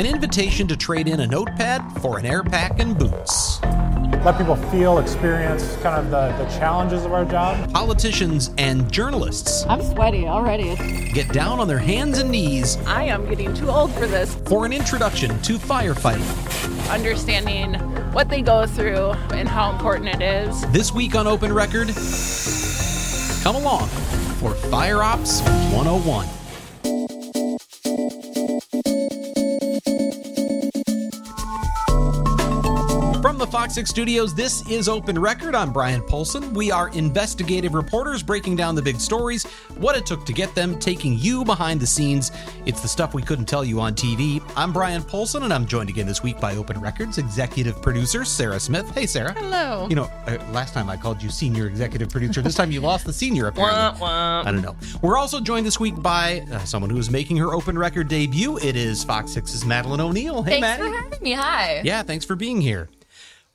An invitation to trade in a notepad for an air pack and boots. Let people feel, experience kind of the, the challenges of our job. Politicians and journalists I'm sweaty already. get down on their hands and knees I am getting too old for this. for an introduction to firefighting. Understanding what they go through and how important it is. This week on Open Record, come along for Fire Ops 101. Fox 6 studios, this is Open Record. I'm Bryan Polzin. We are investigative reporters breaking down the big stories, what it took to get them, taking you behind the scenes. It's the stuff we couldn't tell you on TV. I'm Bryan Polzin, and I'm joined again this week by Open Records executive producer Sarah Smith. Hey, Sarah. Hello. You know, uh, last time I called you senior executive producer. This time you lost the senior, apparently. I don't know. We're also joined this week by uh, someone who is making her open record debut. It is Fox 6's Madalyn O'Neill. Hey, Thanks Maddie. for having me. Hi. Yeah, thanks for being here.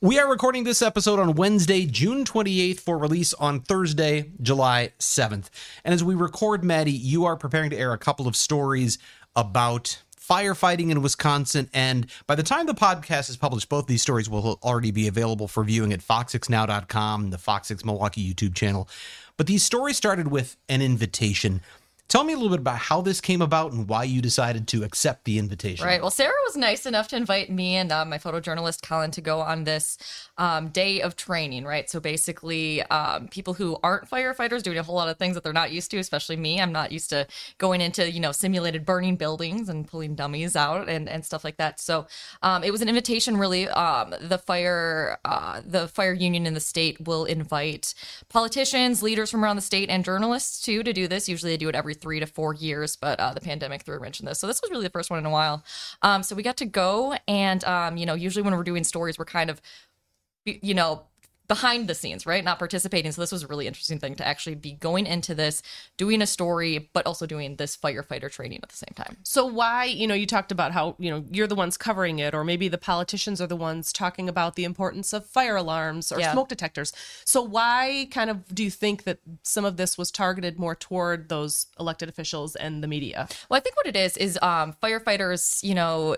We are recording this episode on Wednesday, June 28th, for release on Thursday, July 7th. And as we record, Maddie, you are preparing to air a couple of stories about firefighting in Wisconsin. And by the time the podcast is published, both these stories will already be available for viewing at fox6now.com, the Fox 6 Milwaukee YouTube channel. But these stories started with an invitation. Tell me a little bit about how this came about and why you decided to accept the invitation. Right. Well, Sarah was nice enough to invite me and uh, my photojournalist Colin to go on this um, day of training. Right. So basically, um, people who aren't firefighters doing a whole lot of things that they're not used to, especially me. I'm not used to going into you know simulated burning buildings and pulling dummies out and, and stuff like that. So um, it was an invitation. Really, um, the fire uh, the fire union in the state will invite politicians, leaders from around the state, and journalists too to do this. Usually, they do it every three to four years, but uh, the pandemic threw a wrench in this. So this was really the first one in a while. Um, so we got to go, and um, you know, usually when we're doing stories, we're kind of, you know, behind the scenes, right? Not participating. So this was a really interesting thing to actually be going into this, doing a story, but also doing this firefighter training at the same time. So why, you know, you talked about how, you know, you're the ones covering it or maybe the politicians are the ones talking about the importance of fire alarms or Yeah. smoke detectors. So why kind of do you think that some of this was targeted more toward those elected officials and the media? Well, I think what it is is um, firefighters, you know,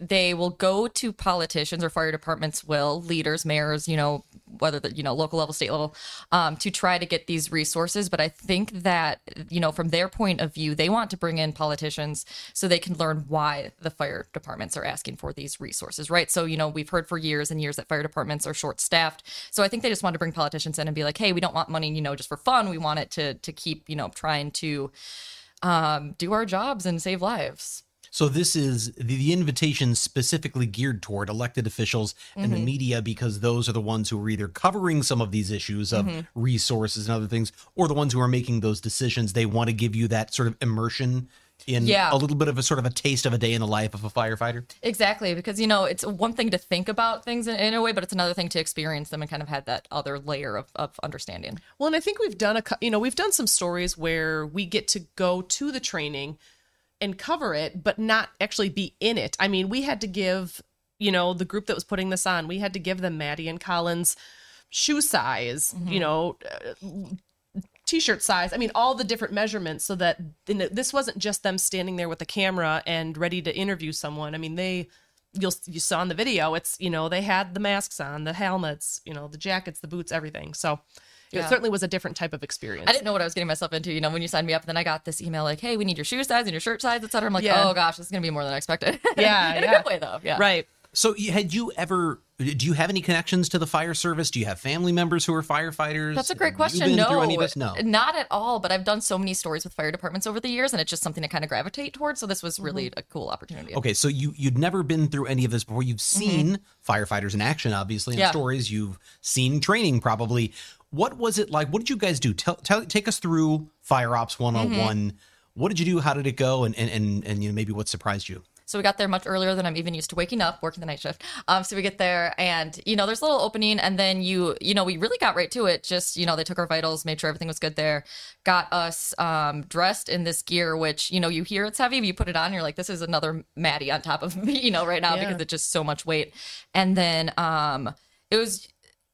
they will go to politicians or fire departments will leaders mayors you know whether the you know local level state level um, to try to get these resources. But i think that you know from their point of view they want to bring in politicians so they can learn why the fire departments are asking for these resources right? So you know we've heard for years and years that fire departments are short staffed so i think they just want to bring politicians in and be like hey we don't want money you know just for fun. We want it to to keep you know trying to um, do our jobs and save lives So this is the, the invitation specifically geared toward elected officials and the mm-hmm. media because those are the ones who are either covering some of these issues of mm-hmm. resources and other things, or the ones who are making those decisions. They want to give you that sort of immersion in Yeah. a little bit of a sort of a taste of a day in the life of a firefighter. Exactly, because you know it's one thing to think about things in, in a way, but it's another thing to experience them and kind of had that other layer of, of understanding. Well, and I think we've done a, cou- you know, we've done some stories where we get to go to the training and cover it, but not actually be in it. I mean, we had to give, you know, the group that was putting this on, we had to give them Maddie and Colin's shoe size, you know, uh, t-shirt size. I mean, all the different measurements so that this wasn't just them standing there with a camera and ready to interview someone. I mean, they you'll you saw in the video, it's, you know, they had the masks on, the helmets, you know, the jackets, the boots, everything. So it certainly was a different type of experience. I didn't know what I was getting myself into, you know, when you signed me up. And then I got this email like, "Hey, we need your shoe size and your shirt size, etc." I'm like, Yeah. "Oh gosh, this is gonna be more than I expected." Yeah, in yeah. a good way though. Yeah, Right. So had you ever? Do you have any connections to the fire service? Do you have family members who are firefighters? That's a great Have question. No, any of this? No. not at all. But I've done so many stories with fire departments over the years, and it's just something to kind of gravitate towards. So this was really a cool opportunity. Okay, so you you'd never been through any of this before. You've seen firefighters in action, obviously, in Mm-hmm. Yeah. stories. You've seen training, probably. What was it like? What did you guys do? Tell, tell take us through Fire Ops 101. Mm-hmm. What did you do? How did it go? And and and, and you know, maybe what surprised you? So we got there much earlier than I'm even used to waking up, working the night shift. Um, so we get there and, you know, there's a little opening and then you, you know, we really got right to it. Just, you know, they took our vitals, made sure everything was good there, got us um, dressed in this gear, which, you know, you hear it's heavy, but you put it on, you're like, this is another Maddie on top of me, you know, right now Yeah. because it's just so much weight. And then um, it was,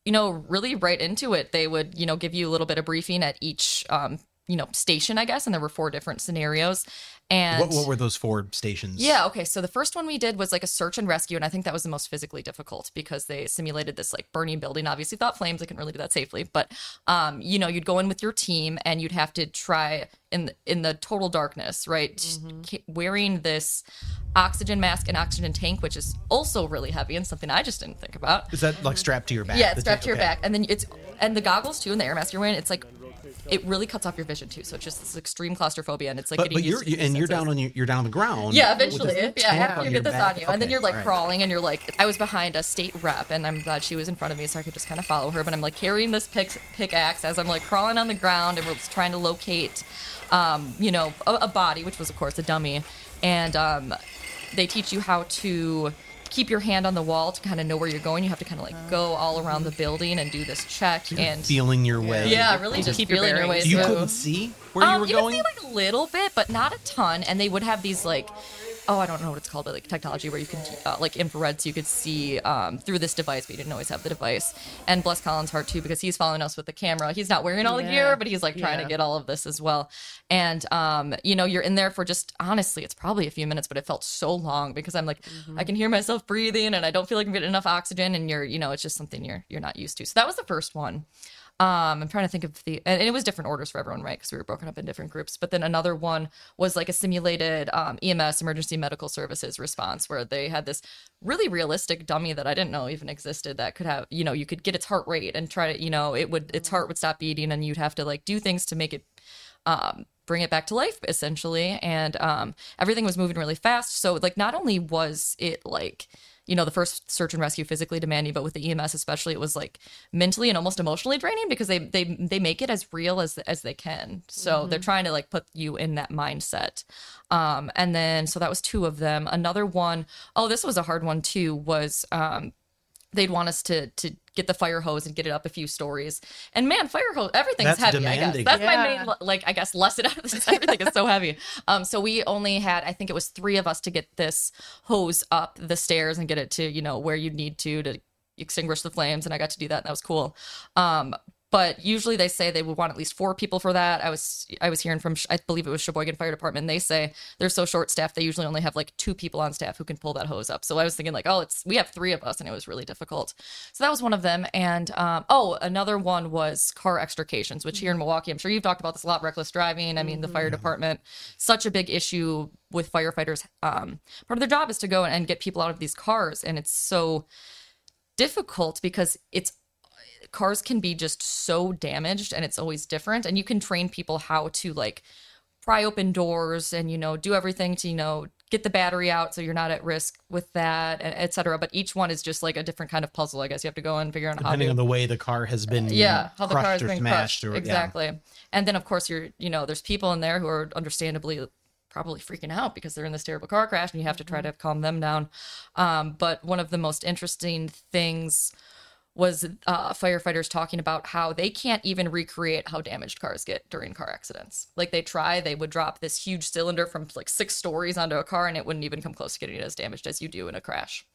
you know, really right into it. They would, you know, give you a little bit of briefing at each, um, you know, station, I guess. And there were four different scenarios. And What, what were those four stations? yeah, okay. So the first one we did was like a search and rescue, and I think that was the most physically difficult because they simulated this like burning building. Obviously, thought flames, I couldn't really do that safely, but um, you know, you'd go in with your team and you'd have to try in in the total darkness, right? K- Wearing this oxygen mask and oxygen tank, which is also really heavy and something I just didn't think about. Is that like strapped to your back? Yeah, it's strapped tank? to your Okay. back, and then it's and the goggles too, and the air mask you're wearing. It's like it really cuts off your vision too. So it's just this extreme claustrophobia, and it's like But, getting but you're used to and these you're down on your, you're down on the ground. Yeah, eventually. Yeah, tank after you get this back. on you. And then you're like all right. crawling and you're like, I was behind a state rep and I'm glad she was in front of me so I could just kind of follow her. But I'm like carrying this pick, pickaxe as I'm like crawling on the ground and we're trying to locate, um, you know, a, a body, which was, of course, a dummy. And um, they teach you how to keep your hand on the wall to kind of know where you're going. You have to kind of like go all around the building and do this check. And feeling your way. yeah, really just keep feeling your way bearings. You through. couldn't see where you Um, were could going. see like a little bit, but not a ton. And they would have these like, oh, I don't know what it's called, but like technology where you can uh, like infrared, so you could see um, through this device, but you didn't always have the device. And bless Colin's heart too, because he's following us with the camera. He's not wearing all the gear, but he's like trying Yeah. to get all of this as well. And um, you know, you're in there for just honestly, it's probably a few minutes, but it felt so long because I'm like, I can hear myself breathing, and I don't feel like I'm getting enough oxygen. And you're, you know, it's just something you're you're not used to. So that was the first one. Um, I'm trying to think of the, and it was different orders for everyone, right? Because we were broken up in different groups. But then another one was like a simulated um, EMS, emergency medical services response, where they had this really realistic dummy that I didn't know even existed that could have, you know, you could get its heart rate and try to, you know, it would, its heart would stop beating, and you'd have to like do things to make it um, bring it back to life essentially and um, everything was moving really fast so like not only was it like you know the first search and rescue physically demanding but with the ems especially it was like mentally and almost emotionally draining because they they they make it as real as as they can. So they're trying to like put you in that mindset. Um and then so that was two of them. Another one oh this was a hard one too was um they'd want us to to get the fire hose and get it up a few stories. And man, fire hose, everything's That's heavy. I guess demanding. that's my main like I guess lesson out of this. Everything is so heavy. Um, so we only had I think it was three of us to get this hose up the stairs and get it to you know where you need to to extinguish the flames, and I got to do that. And that was cool. Um, but usually they say they would want at least four people for that. I was I was hearing from I believe it was Sheboygan Fire Department. They say they're so short staffed they usually only have like two people on staff who can pull that hose up. So I was thinking like oh it's we have three of us and it was really difficult. So that was one of them. And um, oh another one was car extrications, which here in Milwaukee I'm sure you've talked about this a lot. Reckless driving. I mean the fire department such a big issue with firefighters. Um, part of their job is to go and get people out of these cars, and it's so difficult because it's cars can be just so damaged and it's always different and you can train people how to like pry open doors and you know do everything to you know get the battery out so you're not at risk with that and et cetera. But each one is just like a different kind of puzzle i guess. You have to go and figure out how depending to on the way the car has been yeah how the car crushed has been smashed crushed. or yeah. exactly. And then of course you're you know there's people in there who are understandably probably freaking out because they're in this terrible car crash and you have to try to calm them down. Um, but one of the most interesting things was uh, firefighters talking about how they can't even recreate how damaged cars get during car accidents. Like they try, they would drop this huge cylinder from like six stories onto a car, and it wouldn't even come close to getting as damaged as you do in a crash.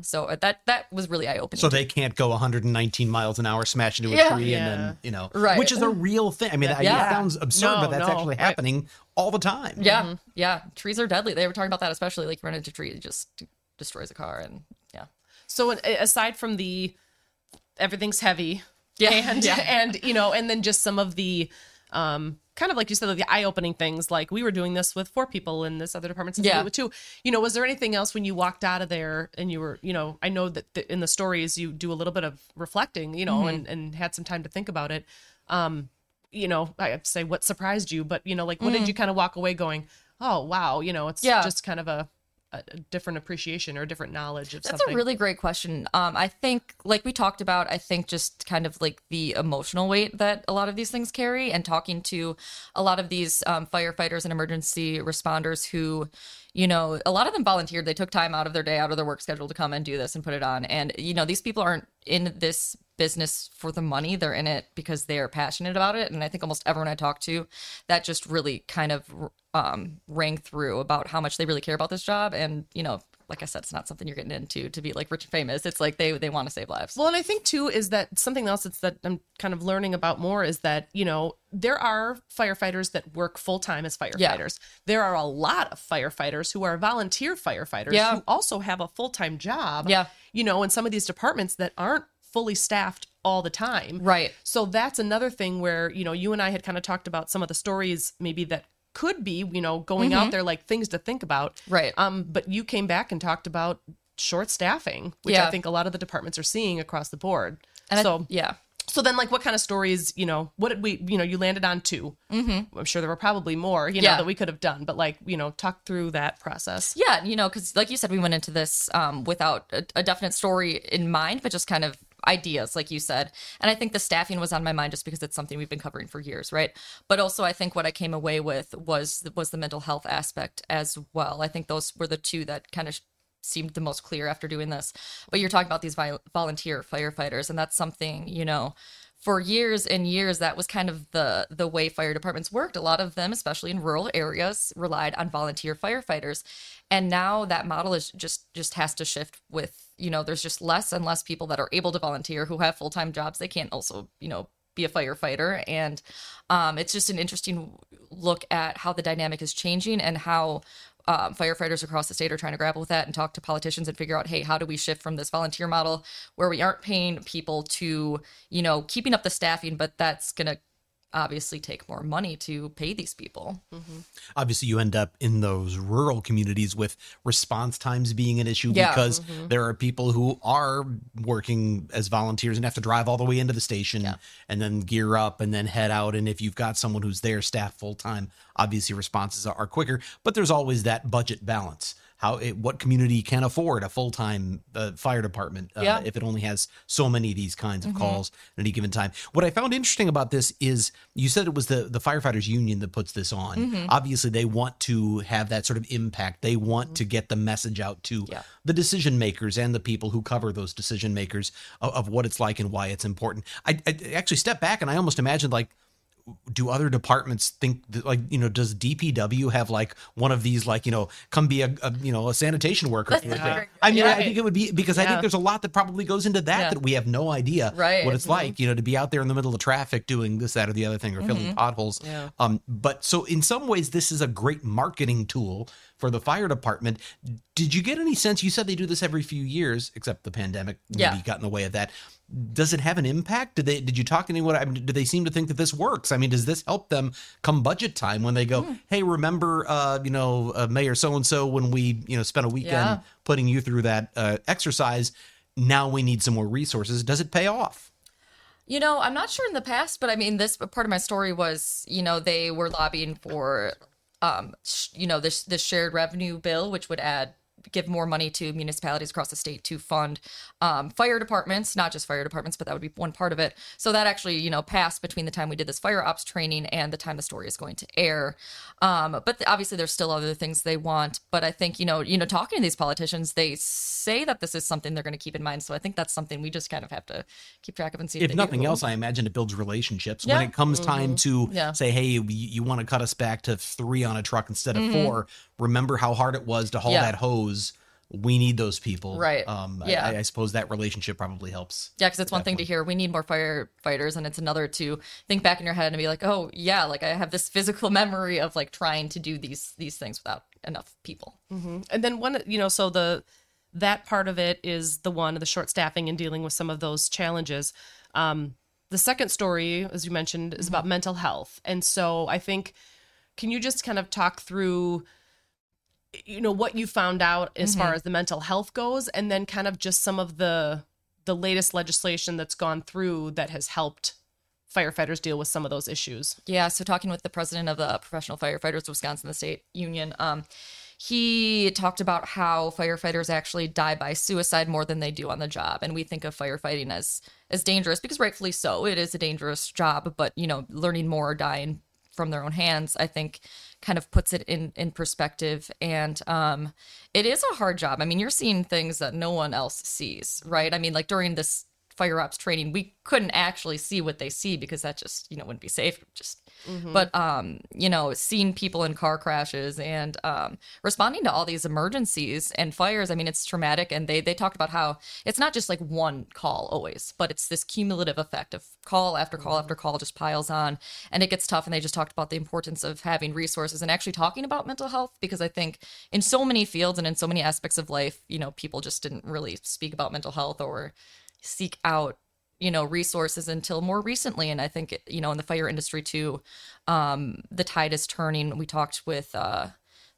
So uh, that that was really eye opening. So they can't go 119 miles an hour, smash into a Yeah. tree, and then you know, Right. which is a real thing. I mean, it Yeah. sounds absurd, No, but that's no, actually right. happening all the time. yeah, yeah, trees are deadly. They were talking about that, especially like you run into a tree, it just destroys a car, and yeah, So aside from the everything's heavy, Yeah, and yeah. and you know, and then just some of the um kind of like you said, like the eye-opening things. Like we were doing this with four people in this other department, Yeah. with two. You know, was there anything else when you walked out of there and you were, you know, I know that the, in the stories you do a little bit of reflecting, you know, Mm-hmm. and and had some time to think about it. Um, you know, I have to say what surprised you, but you know, like what did you kind of walk away going? Oh wow, you know, it's Mm. Yeah. just kind of a a, different appreciation or a different knowledge of something? That's something? a really great question. Um, I think, like we talked about, I think just kind of like the emotional weight that a lot of these things carry, and talking to a lot of these um, firefighters and emergency responders who, you know, a lot of them volunteered. They took time out of their day, out of their work schedule to come and do this and put it on. And, you know, these people aren't in this business for the money. They're in it because they are passionate about it. And I think almost everyone I talked to, that just really kind of um, rang through about how much they really care about this job. And, you know, like I said, it's not something you're getting into to be like rich and famous. It's like they they want to save lives. Well, and I think too is that something else that's that I'm kind of learning about more is that you know there are firefighters that work full time as firefighters. There are a lot of firefighters who are volunteer firefighters Yeah. who also have a full time job. Yeah. you know, in some of these departments that aren't fully staffed all the time. Right. So that's another thing where you know you and I had kind of talked about some of the stories maybe that could be you know going out there like things to think about. Mm-hmm. Right. Um, but you came back and talked about short staffing, which Yeah. I think a lot of the departments are seeing across the board. And I- so yeah. so then like what kind of stories you know what did we you know you landed on 2 mm-hmm. i'm sure there were probably more you know Yeah. that we could have done but like you know talk through that process Yeah, you know, because like you said, we went into this um, without a, a definite story in mind, but just kind of ideas, like you said. And I think the staffing was on my mind just because it's something we've been covering for years, right? But also, I think what I came away with was was the mental health aspect as well. I think those were the two that kind of seemed the most clear after doing this. But you're talking about these vi- volunteer firefighters, and that's something you know for years and years that was kind of the the way fire departments worked. A lot of them especially in rural areas relied on volunteer firefighters. And now that model is just just has to shift with you know there's just less and less people that are able to volunteer who have full-time jobs. They can't also you know be a firefighter. And um, it's just an interesting look at how the dynamic is changing and how um, firefighters across the state are trying to grapple with that and talk to politicians and figure out, hey, how do we shift from this volunteer model where we aren't paying people to, you know, keeping up the staffing, but that's going to obviously take more money to pay these people. Mm-hmm. obviously you end up in those rural communities with response times being an issue Yeah. because mm-hmm. there are people who are working as volunteers and have to drive all the way into the station and then gear up and then head out. And if you've got someone who's there staff full time obviously responses are quicker. But there's always that budget balance how it, what community can afford a full-time uh, fire department uh, Yeah. if it only has so many of these kinds of calls at any given time. What I found interesting about this is you said it was the the firefighters union that puts this on. Obviously, they want to have that sort of impact. They want to get the message out to Yeah. the decision makers and the people who cover those decision makers of, of what it's like and why it's important. I, I actually step back and I almost imagined like do other departments think that, like you know does DPW have like one of these like you know come be a, a you know a sanitation worker That's for a a day? very- I mean I think it would be because I think there's a lot that probably goes into that Yeah. that we have no idea Right. what it's like you know to be out there in the middle of traffic doing this that or the other thing or filling potholes Yeah. um but so in some ways this is a great marketing tool for the fire department did you get any sense you said they do this every few years except the pandemic maybe Yeah. got in the way of that does it have an impact? Did they did you talk to anyone? I mean, do they seem to think that this works? I mean does this help them come budget time when they go Hmm. hey remember uh you know uh, mayor so and so when we you know spent a weekend Yeah. putting you through that uh, exercise? Now we need some more resources. Does it pay off? You know, I'm not sure in the past, but I mean, this part of my story was, you know, they were lobbying for, um, sh- you know, this this shared revenue bill, which would add give more money to municipalities across the state to fund um, fire departments, not just fire departments, but that would be one part of it. So that actually, you know, passed between the time we did this fire ops training and the time the story is going to air. Um, but th- obviously, there's still other things they want. But I think, you know, you know, talking to these politicians, they say that this is something they're going to keep in mind. So I think that's something we just kind of have to keep track of and see. if they nothing do. else, I imagine it builds relationships. Yeah. Mm-hmm. When it comes time to Yeah. say, "Hey, you, you want to cut us back to three on a truck instead of Mm-hmm. four? Remember how hard it was to haul Yeah. that hose? We need those people." Right. Um, Yeah. I, I suppose that relationship probably helps. Yeah, because it's one thing to hear we need more firefighters, and it's another to think back in your head and be like, oh yeah, like I have this physical memory of like trying to do these these things without enough people. and then one you know so the that part of it is the one of the short staffing and dealing with some of those challenges um the second story as you mentioned is about mental health and so i think can you just kind of talk through you know what you found out as far as the mental health goes and then kind of just some of the the latest legislation that's gone through that has helped firefighters deal with some of those issues Yeah, so talking with the president of the Professional Firefighters of Wisconsin, the state union, um, he talked about how firefighters actually die by suicide more than they do on the job, and we think of firefighting as as dangerous because rightfully so. It is a dangerous job, but you know, learning more or dying from their own hands, I think kind of puts it in in perspective. And um it is a hard job. I mean you're seeing things that no one else sees right? I mean like during this fire ops training we couldn't actually see what they see because that just you know wouldn't be safe. Just but um you know seeing people in car crashes and um responding to all these emergencies and fires i mean it's traumatic and they they talked about how it's not just like one call always but it's this cumulative effect of call after call after call just piles on and it gets tough and they just talked about the importance of having resources and actually talking about mental health because i think in so many fields and in so many aspects of life you know people just didn't really speak about mental health or seek out you know resources until more recently and i think you know in the fire industry too um the tide is turning. We talked with uh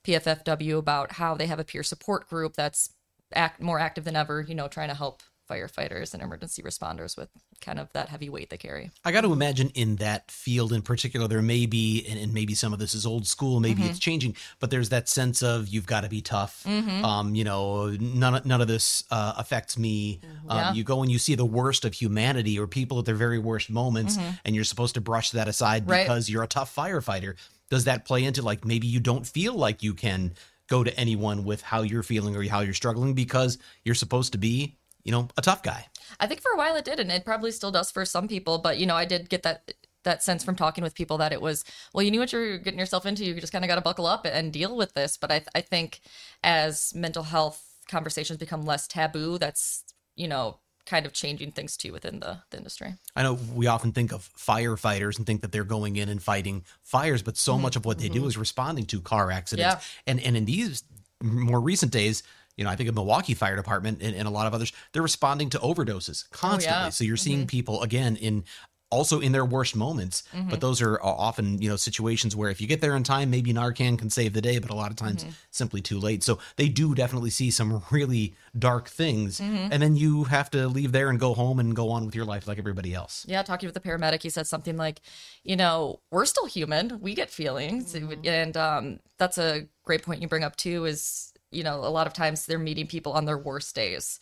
pffw about how they have a peer support group that's act more active than ever you know trying to help firefighters and emergency responders with kind of that heavy weight they carry I got to imagine in that field in particular, there may be, and, and maybe some of this is old school, maybe Mm-hmm. it's changing, but there's that sense of you've got to be tough. Um, you know, none of- none of this uh, affects me. Um, Mm-hmm. Yeah. You go and you see the worst of humanity or people at their very worst moments, and you're supposed to brush that aside Mm-hmm. Right. because you're a tough firefighter. Does that play into like maybe you don't feel like you can go to anyone with how you're feeling or how you're struggling because you're supposed to be, you know, a tough guy? I think for a while it did, and it probably still does for some people. But you know, I did get that that sense from talking with people that it was well, you knew what you're getting yourself into. You just kind of got to buckle up and deal with this. But I I think as mental health conversations become less taboo, that's you know kind of changing things too within the, the industry. I know we often think of firefighters and think that they're going in and fighting fires, but so mm-hmm. much of what they do mm-hmm. is responding to car accidents. Yeah. And and in these more recent days, you know, I think of Milwaukee Fire Department and, and a lot of others, they're responding to overdoses oh, constantly. So you're seeing mm-hmm. people again in also in their worst moments, but mm-hmm. those are uh, often, you know, situations where if you get there in time, maybe Narcan can save the day, but a lot of times mm-hmm. simply too late. So they do definitely see some really dark things. And then you have to leave there and go home and go on with your life like everybody else. Yeah, talking with the paramedic, he said something like, you know, we're still human. We get feelings. And um, that's a great point you bring up, too, is, you know, a lot of times they're meeting people on their worst days.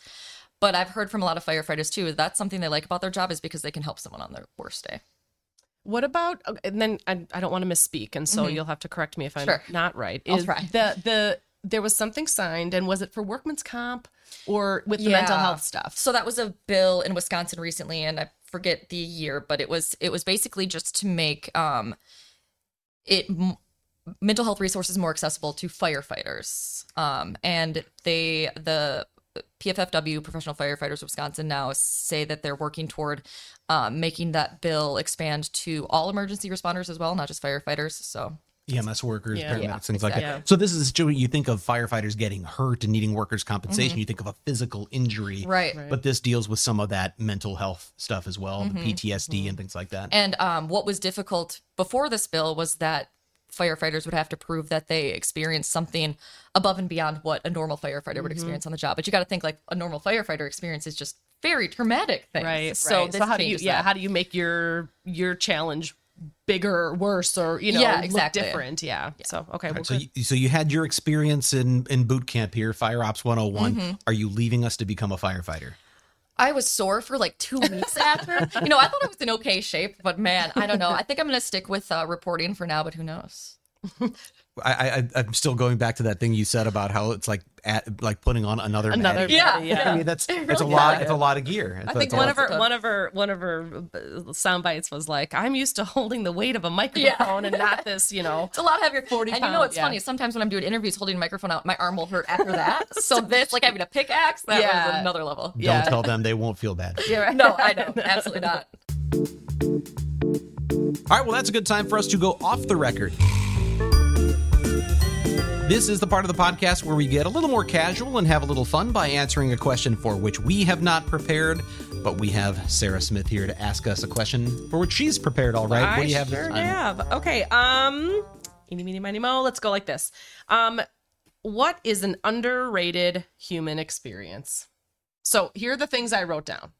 But I've heard from a lot of firefighters, too, that's something they like about their job is because they can help someone on their worst day. What about and then I, I don't want to misspeak, and so you'll have to correct me if I'm Sure. not right. I'll Is try. The the there was something signed, and was it for workman's comp or with the mental health stuff? So that was a bill in Wisconsin recently, and I forget the year, but it was it was basically just to make um it mental health resources more accessible to firefighters. Um, and they the PFFW Professional Firefighters of Wisconsin now say that they're working toward um, making that bill expand to all emergency responders as well, not just firefighters. So EMS workers, Yeah. paramedics, Yeah, things like that. exactly. So this is you think of firefighters getting hurt and needing workers' compensation. You think of a physical injury, Mm-hmm. Right. Right. But this deals with some of that mental health stuff as well, Mm-hmm. the PTSD and things like that. And um, what was difficult before this bill was that firefighters would have to prove that they experienced something above and beyond what a normal firefighter would experience on the job. But you got to think like a normal firefighter experience is just very traumatic things. Right. So right. this so how do you yeah that. how do you make your your challenge bigger or worse or you know Yeah, look exactly. different? Yeah. So okay. Well, so good. you, so you had your experience in in boot camp here, Fire Ops 101. Mm-hmm. Are you leaving us to become a firefighter? I was sore for like two weeks after. You know, I thought I was in okay shape, but man, I don't know. I think I'm to stick with uh, reporting for now, but who knows? I, I I'm still going back to that thing you said about how it's like at, like putting on another Another Maddie. Yeah, yeah. I mean that's it's a really lot. is. It's a lot of gear. I think one of her one of her one of her sound bites was like, "I'm used to holding the weight of a microphone and not this, you know." It's a lot heavier. 40 and you know pounds, what's yeah. funny? Sometimes when I'm doing interviews holding a microphone out, my arm will hurt after that. so this, like having a pickaxe, that Yeah. was another level. Don't Yeah. tell them; they won't feel bad. Yeah, right. No, I know. Absolutely not. All right, well, that's a good time for us to go off the record. This is the part of the podcast where we get a little more casual and have a little fun by answering a question for which we have not prepared, but we have Sarah Smith here to ask us a question for which she's prepared. All right, what do you have this sure time? have. Okay. Um, eeny, meeny, miny, mo. Let's go like this. Um, what is an underrated human experience? So here are the things I wrote down: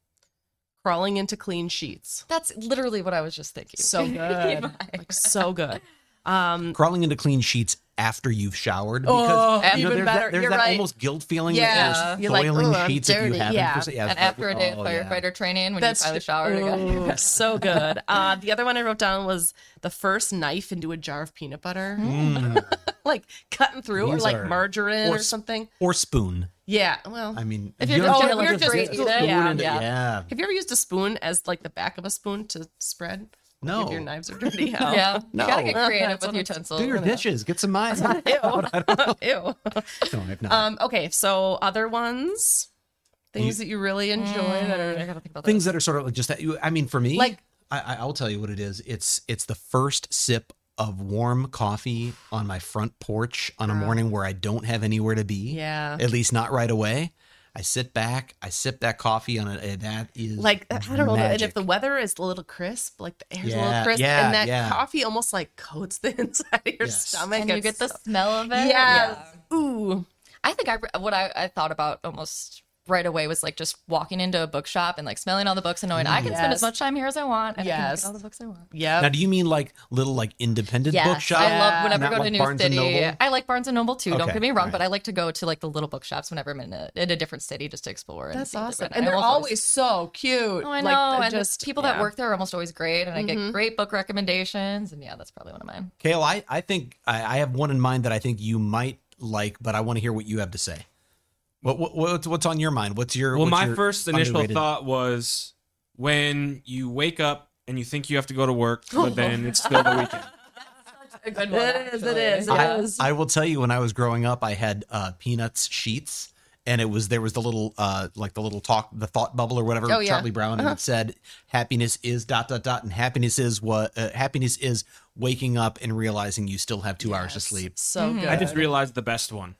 crawling into clean sheets. That's literally what I was just thinking. So good, like so good. Um, Crawling into clean sheets after you've showered because Oh, you know, even there's better. that, there's You're that right. almost guilt feeling Yeah. that there's You're like, soiling "Ugh, I'm sheets that you dirty." haven't Yeah. for- yeah, and it's after a day of oh, yeah. firefighter training, when That's you finally showered again. Ooh, so good. Uh, the other one I wrote down was the first knife into a jar of peanut butter, like cutting through, or Mm. These like are- margarine or, s- something. or spoon. Yeah, well, I mean, If you you're don't just get, gonna, like, like, a straight big it, spoon yeah, into- yeah. yeah. have you ever used a spoon as like the back of a spoon to spread? No. If your knives are dirty. Hell. Yeah, No. you gotta get creative with what I'm- utensils. Do your dishes. Get some mine. Ew. Ew. No, I've not. Um, okay, so other ones, things that you really enjoy that I are gotta think about things that are sort of like just that. you- I mean, for me, Like- I, I- I'll tell you what it is. It's it's the first sip of warm coffee on my front porch on a morning where I don't have anywhere to be. Yeah. at least not right away. I sit back, I sip that coffee on it. and That is like I don't know, and if the weather is a little crisp, like the air's a little crisp, yeah, and that yeah. coffee almost like coats the inside of your Yes. stomach, and you It's get the smell of it. yes, Yeah. ooh, I think I what I, I thought about almost right away was like just walking into a bookshop and like smelling all the books and knowing I can spend as much time here as I want and I can Yes. get all the books I want. yeah. now, do you mean like little like independent Yes, bookshop? I love whenever I go to a new Barnes city. I like Barnes and Noble too. Don't get me wrong, right. but I like to go to like the little bookshops whenever I'm in a, in a different city just to explore. And That's see awesome, they've got. and I they're almost always so cute. Oh, I know. Like, and just people yeah. that work there are almost always great, and I get mm-hmm. great book recommendations. And yeah, that's probably one of mine. Kale, I, I think I, I have one in mind that I think you might like, but I want to hear what you have to say. What, what what's what's on your mind? What's your Well, what's my your first initial underrated- thought was when you wake up and you think you have to go to work, but then it's still the weekend. A good one. It is, it actually. is, it I, is. I will tell you when I was growing up, I had uh, peanuts sheets, and it was there was the little uh, like the little talk, the thought bubble or whatever, Oh, yeah. Charlie Brown, and it said happiness is dot dot dot, and happiness is what uh, happiness is waking up and realizing you still have two hours to sleep. so good. I just realized the best one.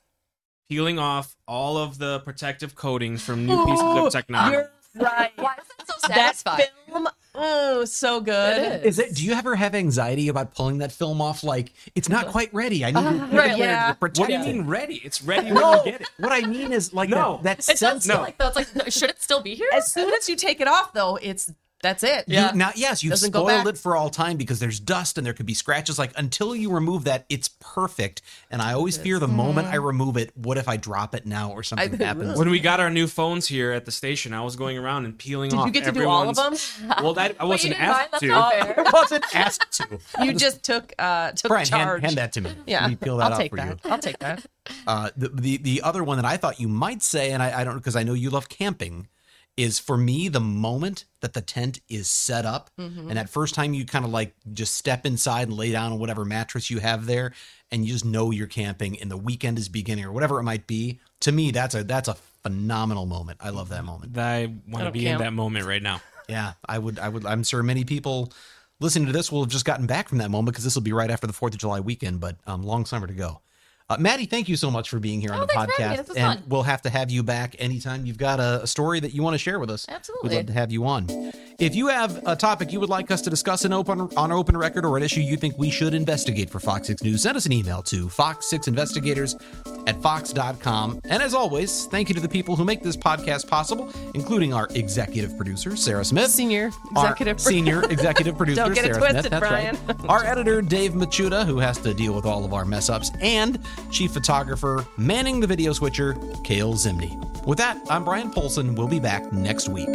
Peeling off all of the protective coatings from new pieces of technology. You're right. Why is that so That film, oh, so good. It Is it? Do you ever have anxiety about pulling that film off? Like it's not quite ready. I need to uh-huh. put it right, yeah. to protect What do you it. mean ready? It's ready when No, you get it. what I mean is like No. that, that It does sense. feel No. like that's like no, should it still be here? As soon as you take it off, though, it's that's it. You, Yeah. now, yes, you've Doesn't go spoiled it for all time because there's dust and there could be scratches. Like until you remove that, it's perfect. And I always fear the moment I remove it. What if I drop it now or something I- happens? When we got our new phones here at the station, I was going around and peeling Did off. you get to do all of them? everyone's- Well, that, I wasn't didn't mind? asked That's to. not fair. I wasn't asked to. You just took uh took Bryan, hand, charge. hand that to me. Yeah, Let me peel that I'll off take for that. you. I'll take that. Uh, the, the the other one that I thought you might say, and I, I don't because I know you love camping, is for me the moment that the tent is set up, Mm-hmm. and that first time you kind of like just step inside and lay down on whatever mattress you have there, and you just know you're camping, and the weekend is beginning or whatever it might be. To me, that's a that's a phenomenal moment. I love that moment. I want to be count. in that moment right now. Yeah, I would I would I'm sure many people listening to this will have just gotten back from that moment because this will be right after the Fourth of July weekend, but um, long summer to go. Uh, Maddie, thank you so much for being here on Oh, the for me. podcast, and fun. we'll have to have you back anytime you've got a, a story that you want to share with us. Absolutely. we'd love to have you on. If you have a topic you would like us to discuss in open on open record or an issue you think we should investigate for Fox Six News, send us an email to fox6investigators at fox.com. And as always, thank you to the people who make this podcast possible, including our executive producer Sarah Smith, Senior executive senior executive producer Don't get it Sarah twisted, Smith. That's Bryan. right. Our editor Dave Machuda, who has to deal with all of our mess ups, and chief photographer manning the video switcher, Kale Zimney. With that, I'm Bryan Polzin. We'll be back next week.